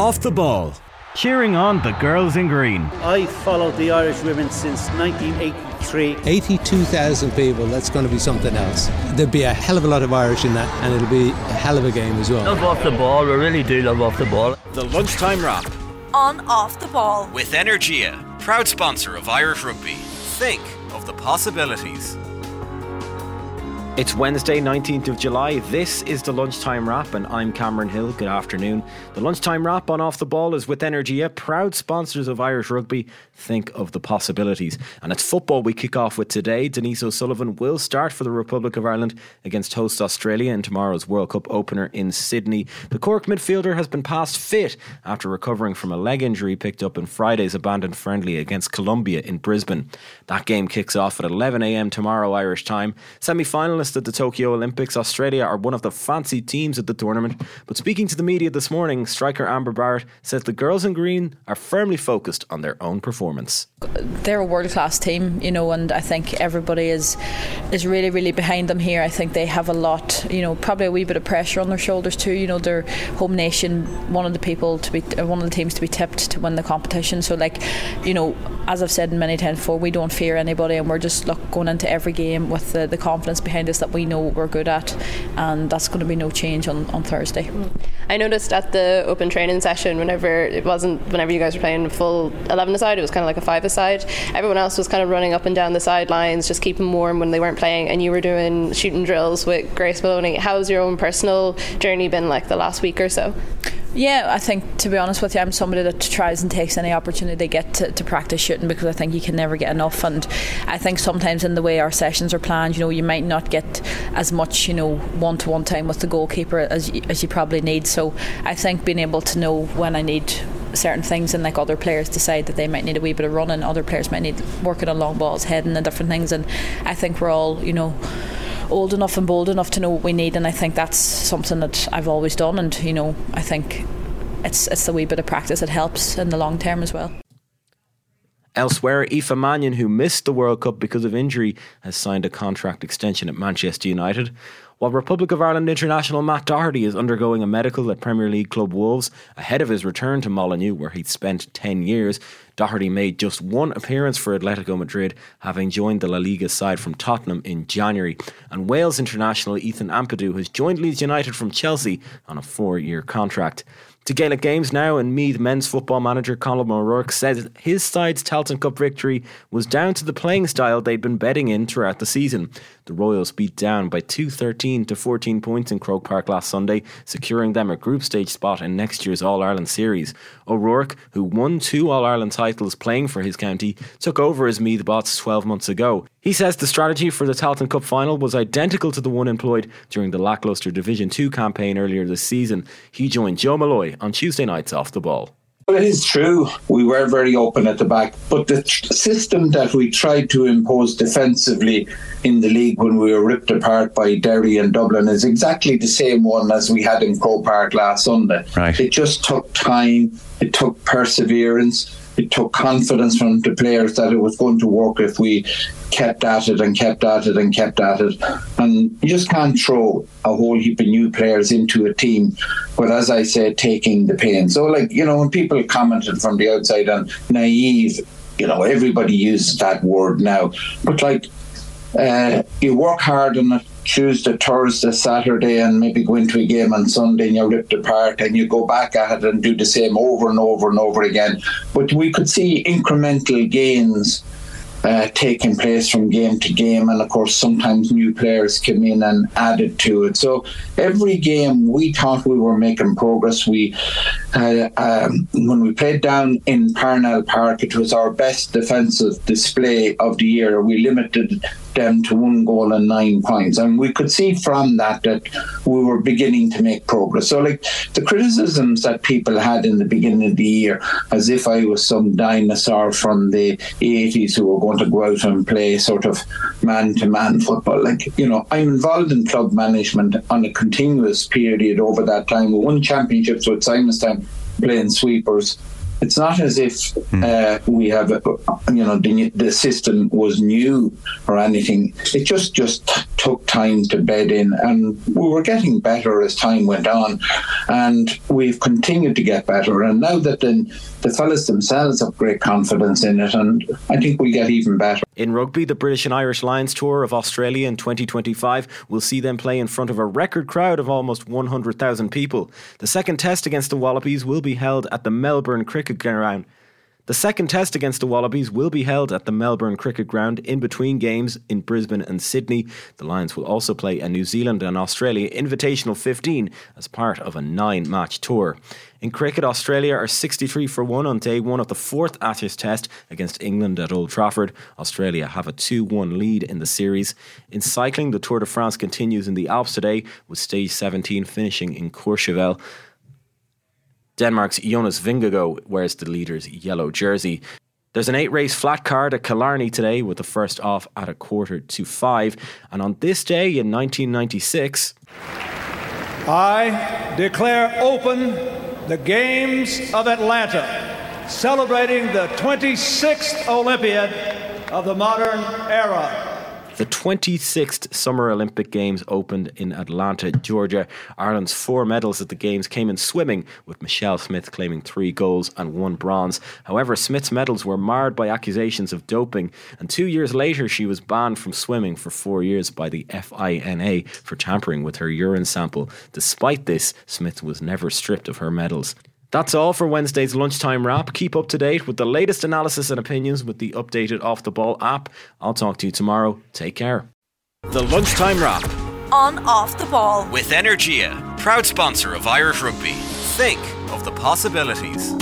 Off the ball. Cheering on the girls in green. I followed the Irish women since 1983. 82,000 people, that's going to be something else. There'll be a hell of a lot of Irish in that, and it'll be a hell of a game as well. Love off the ball, we really do love off the ball. The lunchtime wrap. On Off the Ball. With Energia, proud sponsor of Irish Rugby. Think of the possibilities. It's Wednesday, 19th of July. This is the Lunchtime Wrap, and I'm Cameron Hill. Good afternoon. The Lunchtime Wrap on Off the Ball is with Energia, proud sponsors of Irish Rugby. Think of the possibilities. And it's football we kick off with today. Denise O'Sullivan will start for the Republic of Ireland against host Australia in tomorrow's World Cup opener in Sydney. The Cork midfielder has been passed fit after recovering from a leg injury picked up in Friday's abandoned friendly against Colombia in Brisbane. That game kicks off at 11am tomorrow Irish time. Semi finalists at the Tokyo Olympics, Australia are one of the fancy teams at the tournament. But speaking to the media this morning, striker Amber Barrett says the girls in green are firmly focused on their own performance. They're a world class team, you know, and I think everybody is is really, really behind them here. I think they have a lot, you know, probably a wee bit of pressure on their shoulders too. You know, their home nation, one of the people to be, uh, one of the teams to be tipped to win the competition. So, like, you know, as I've said in many times before, we don't fear anybody, and we're just look, going into every game with the, the confidence behind us that we know we're good at, and that's going to be no change on, on Thursday. Mm. I noticed at the open training session, whenever it wasn't, whenever you guys were playing full 11 aside, it was kind of like a 5 aside. Everyone else was kind of running up and down the sidelines, just keeping warm when they weren't playing, and you were doing shooting drills with Grace Moloney. How's your own personal journey been like the last week or so? Yeah, I think to be honest with you, I'm somebody that tries and takes any opportunity they get to, to practice shooting because I think you can never get enough. And I think sometimes in the way our sessions are planned, you know, you might not get as much, you know, one to one time with the goalkeeper as as you probably need. So I think being able to know when I need certain things and like other players decide that they might need a wee bit of running other players might need working on long balls heading and different things and I think we're all you know old enough and bold enough to know what we need and I think that's something that I've always done and you know I think it's it's a wee bit of practice that helps in the long term as well Elsewhere, Aoife Mannion, who missed the World Cup because of injury, has signed a contract extension at Manchester United. While Republic of Ireland international Matt Doherty is undergoing a medical at Premier League club Wolves ahead of his return to Molineux, where he'd spent 10 years, Doherty made just one appearance for Atletico Madrid, having joined the La Liga side from Tottenham in January. And Wales international Ethan Ampadu has joined Leeds United from Chelsea on a four year contract. To Gaelic Games now, and Meath men's football manager Colm O'Rourke said his side's Tailteann Cup victory was down to the playing style they'd been betting in throughout the season. The Royals beat down by 213 to 14 points in Croke Park last Sunday, securing them a group stage spot in next year's All Ireland series. O'Rourke, who won two All Ireland titles playing for his county, took over as Meath boss 12 months ago. He says the strategy for the Tailteann Cup final was identical to the one employed during the lacklustre Division 2 campaign earlier this season. He joined Joe Molloy on Tuesday nights off the ball. Well, it is true. We were very open at the back, but the system that we tried to impose defensively in the league when we were ripped apart by Derry and Dublin is exactly the same one as we had in Croke Park last Sunday. Right. It just took time, it took perseverance, it took confidence from the players that it was going to work if we kept at it and kept at it and kept at it. And you just can't throw a whole heap of new players into a team, but as I said, taking the pain. So, like, you know, when people commented from the outside on naive, you know, everybody uses that word now, but like, uh, you work hard on it. Tuesday, Thursday, Saturday, and maybe go into a game on Sunday and you're ripped apart and you go back at it and do the same over and over and over again. But we could see incremental gains uh, taking place from game to game, and of course, sometimes new players came in and added to it. So every game, we thought we were making progress. We, uh, um, when we played down in Parnell Park, it was our best defensive display of the year. We limited to one goal and nine points, and we could see from that that we were beginning to make progress. So, like the criticisms that people had in the beginning of the year, as if I was some dinosaur from the 80s who were going to go out and play sort of man to man football. Like, you know, I'm involved in club management on a continuous period over that time. We won championships with Simonstown playing sweepers. It's not as if uh, we have, a, you know, the, the system was new or anything. It just just t- took time to bed in, and we were getting better as time went on, and we've continued to get better. And now that the the fellas themselves have great confidence in it, and I think we'll get even better. In rugby, the British and Irish Lions Tour of Australia in 2025 will see them play in front of a record crowd of almost 100,000 people. The second test against the Wallabies will be held at the Melbourne Cricket Ground. The second test against the Wallabies will be held at the Melbourne Cricket Ground in between games in Brisbane and Sydney. The Lions will also play a New Zealand and Australia Invitational 15 as part of a nine match tour. In cricket, Australia are 63 for 1 on day one of the fourth Ashes Test against England at Old Trafford. Australia have a 2 1 lead in the series. In cycling, the Tour de France continues in the Alps today, with stage 17 finishing in Courchevel. Denmark's Jonas Vingegaard wears the leader's yellow jersey. There's an eight race flat card at Killarney today, with the first off at a quarter to five. And on this day in 1996, I declare open the Games of Atlanta, celebrating the 26th Olympiad of the modern era. The 26th Summer Olympic Games opened in Atlanta, Georgia. Ireland's four medals at the Games came in swimming, with Michelle Smith claiming three golds and one bronze. However, Smith's medals were marred by accusations of doping, and two years later, she was banned from swimming for four years by the FINA for tampering with her urine sample. Despite this, Smith was never stripped of her medals. That's all for Wednesday's lunchtime wrap. Keep up to date with the latest analysis and opinions with the updated Off the Ball app. I'll talk to you tomorrow. Take care. The lunchtime wrap On Off the Ball. with Energia, proud sponsor of Irish Rugby. Think of the possibilities.